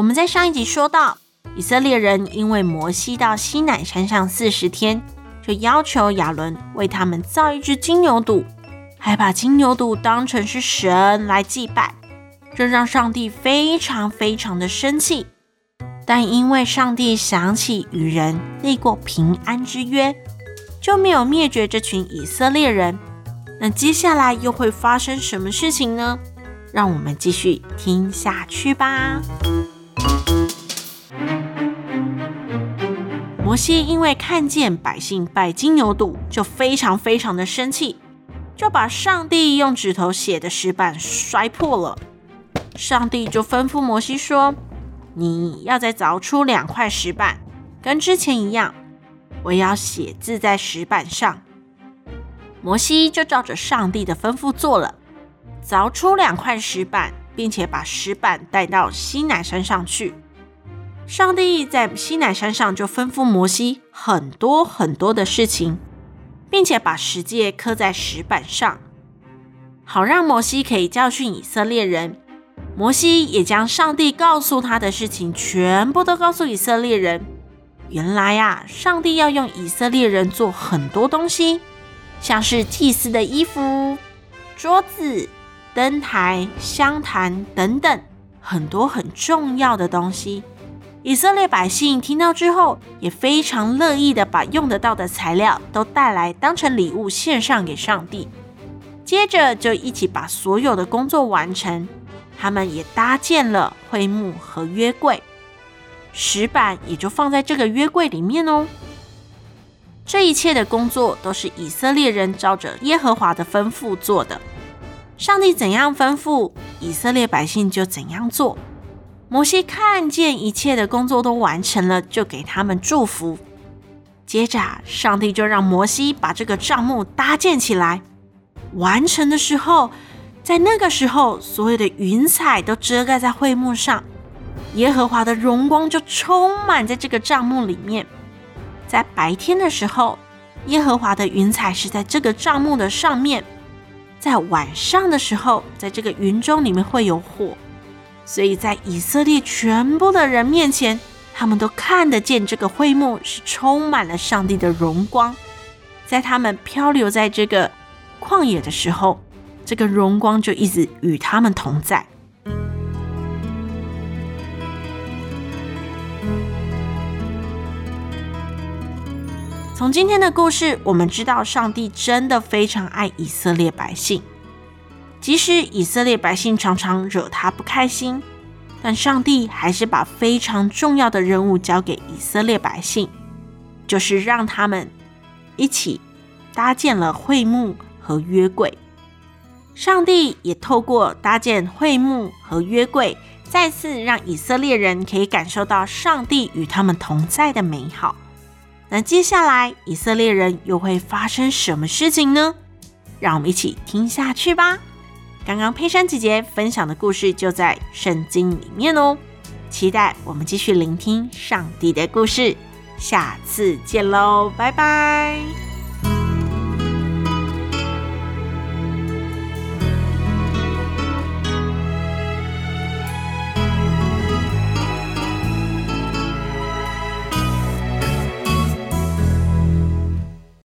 我们在上一集说到，以色列人因为摩西到西乃山上四十天，就要求亚伦为他们造一只金牛犊，还把金牛犊当成是神来祭拜，这让上帝非常非常的生气。但因为上帝想起与人立过平安之约，就没有灭绝这群以色列人。那接下来又会发生什么事情呢？让我们继续听下去吧。摩西因为看见百姓拜金牛犊，就非常非常的生气，就把上帝用指头写的石板摔破了。上帝就吩咐摩西说：“你要再凿出两块石板，跟之前一样，我要写字在石板上。”摩西就照着上帝的吩咐做了，凿出两块石板，并且把石板带到西乃山上去。上帝在西乃山上就吩咐摩西很多很多的事情，并且把十诫刻在石板上，好让摩西可以教训以色列人。摩西也将上帝告诉他的事情全部都告诉以色列人。原来呀，上帝要用以色列人做很多东西，像是祭司的衣服、桌子、灯台、香坛等等，很多很重要的东西。以色列百姓听到之后，也非常乐意的把用得到的材料都带来，当成礼物献上给上帝。接着就一起把所有的工作完成，他们也搭建了会幕和约柜，石板也就放在这个约柜里面哦。这一切的工作都是以色列人照着耶和华的吩咐做的，上帝怎样吩咐，以色列百姓就怎样做。摩西看见一切的工作都完成了，就给他们祝福。接着，上帝就让摩西把这个帐幕搭建起来。完成的时候，在那个时候，所有的云彩都遮盖在会幕上，耶和华的荣光就充满在这个帐幕里面。在白天的时候，耶和华的云彩是在这个帐幕的上面；在晚上的时候，在这个云中里面会有火。所以在以色列全部的人面前，他们都看得见这个会幕是充满了上帝的荣光。在他们漂流在这个旷野的时候，这个荣光就一直与他们同在。从今天的故事，我们知道上帝真的非常爱以色列百姓。即使以色列百姓常常惹他不开心，但上帝还是把非常重要的任务交给以色列百姓，就是让他们一起搭建了会幕和约柜。上帝也透过搭建会幕和约柜，再次让以色列人可以感受到上帝与他们同在的美好。那接下来以色列人又会发生什么事情呢？让我们一起听下去吧。刚刚佩珊姐姐分享的故事就在圣经里面哦，期待我们继续聆听上帝的故事，下次见喽，拜拜。